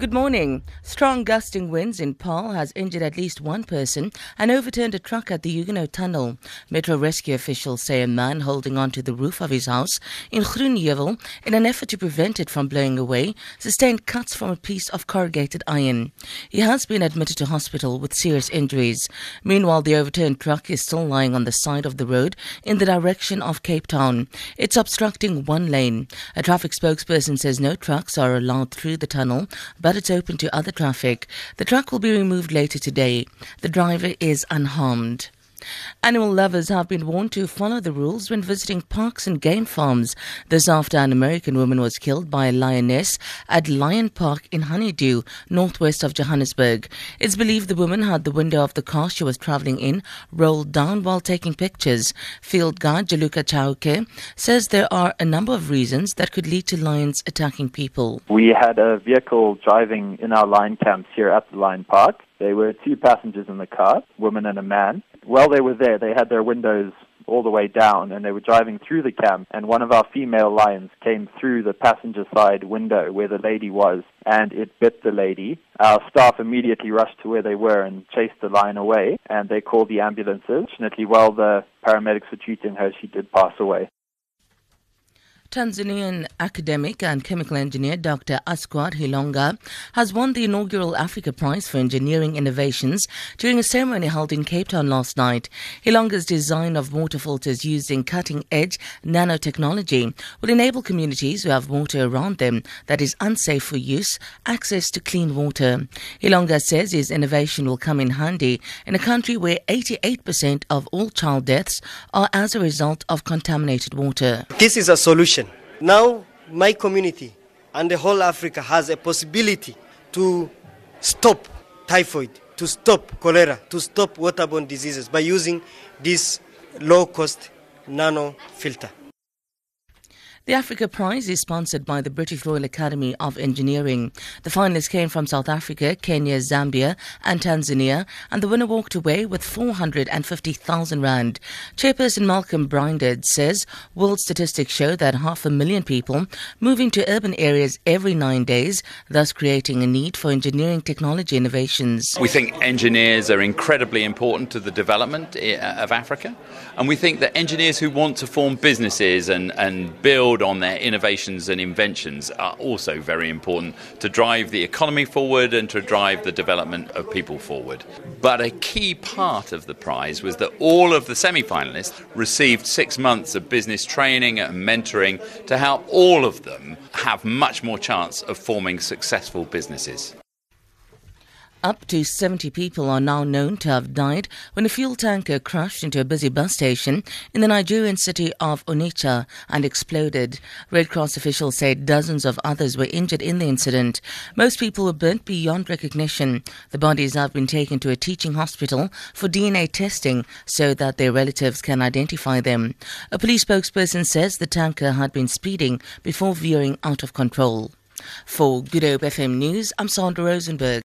Good morning. Strong gusting winds in Paarl has injured at least one person and overturned a truck at the Huguenot Tunnel. Metro rescue officials say a man holding onto the roof of his house in Groenheuwel in an effort to prevent it from blowing away sustained cuts from a piece of corrugated iron. He has been admitted to hospital with serious injuries. Meanwhile, the overturned truck is still lying on the side of the road in the direction of Cape Town. It's obstructing one lane. A traffic spokesperson says no trucks are allowed through the tunnel, but but it's open to other traffic. The truck will be removed later today. The driver is unharmed. Animal lovers have been warned to follow the rules when visiting parks and game farms. This after an American woman was killed by a lioness at Lion Park in Honeydew, northwest of Johannesburg. It's believed the woman had the window of the car she was traveling in rolled down while taking pictures. Field guide Jaluka Chauke says there are a number of reasons that could lead to lions attacking people. We had a vehicle driving in our lion camps here at the Lion Park. There were two passengers in the car, woman and a man while they were there, they had their windows all the way down and they were driving through the camp and one of our female lions came through the passenger side window where the lady was and it bit the lady. Our staff immediately rushed to where they were and chased the lion away and they called the ambulances. Fortunately, while the paramedics were treating her, she did pass away. Tanzanian academic and chemical engineer Dr. Askwar Hilonga has won the inaugural Africa Prize for Engineering Innovations during a ceremony held in Cape Town last night. Hilonga's design of water filters using cutting edge nanotechnology will enable communities who have water around them that is unsafe for use access to clean water. Hilonga says his innovation will come in handy in a country where 88% of all child deaths are as a result of contaminated water. This is a solution now, my community and the whole Africa has a possibility to stop typhoid, to stop cholera, to stop waterborne diseases by using this low cost nano filter. The Africa Prize is sponsored by the British Royal Academy of Engineering. The finalists came from South Africa, Kenya, Zambia, and Tanzania, and the winner walked away with 450,000 rand. Chairperson Malcolm Brinded says world statistics show that half a million people move into urban areas every nine days, thus creating a need for engineering technology innovations. We think engineers are incredibly important to the development eh, of Africa, and we think that engineers who want to form businesses and, and build build on their innovations and inventions are also very important to drive the economy forward and to drive the development of people forward. But a key part of the prize was that all of the semi finalists received six months of business training and mentoring to help all of them have much more chance of forming successful businesses. Up to 70 people are now known to have died when a fuel tanker crashed into a busy bus station in the Nigerian city of Onitsha and exploded. Red Cross officials say dozens of others were injured in the incident. Most people were burnt beyond recognition. The bodies have been taken to a teaching hospital for DNA testing so that their relatives can identify them. A police spokesperson says the tanker had been speeding before veering out of control. For Good Hope FM News, I'm Sandra Rosenberg.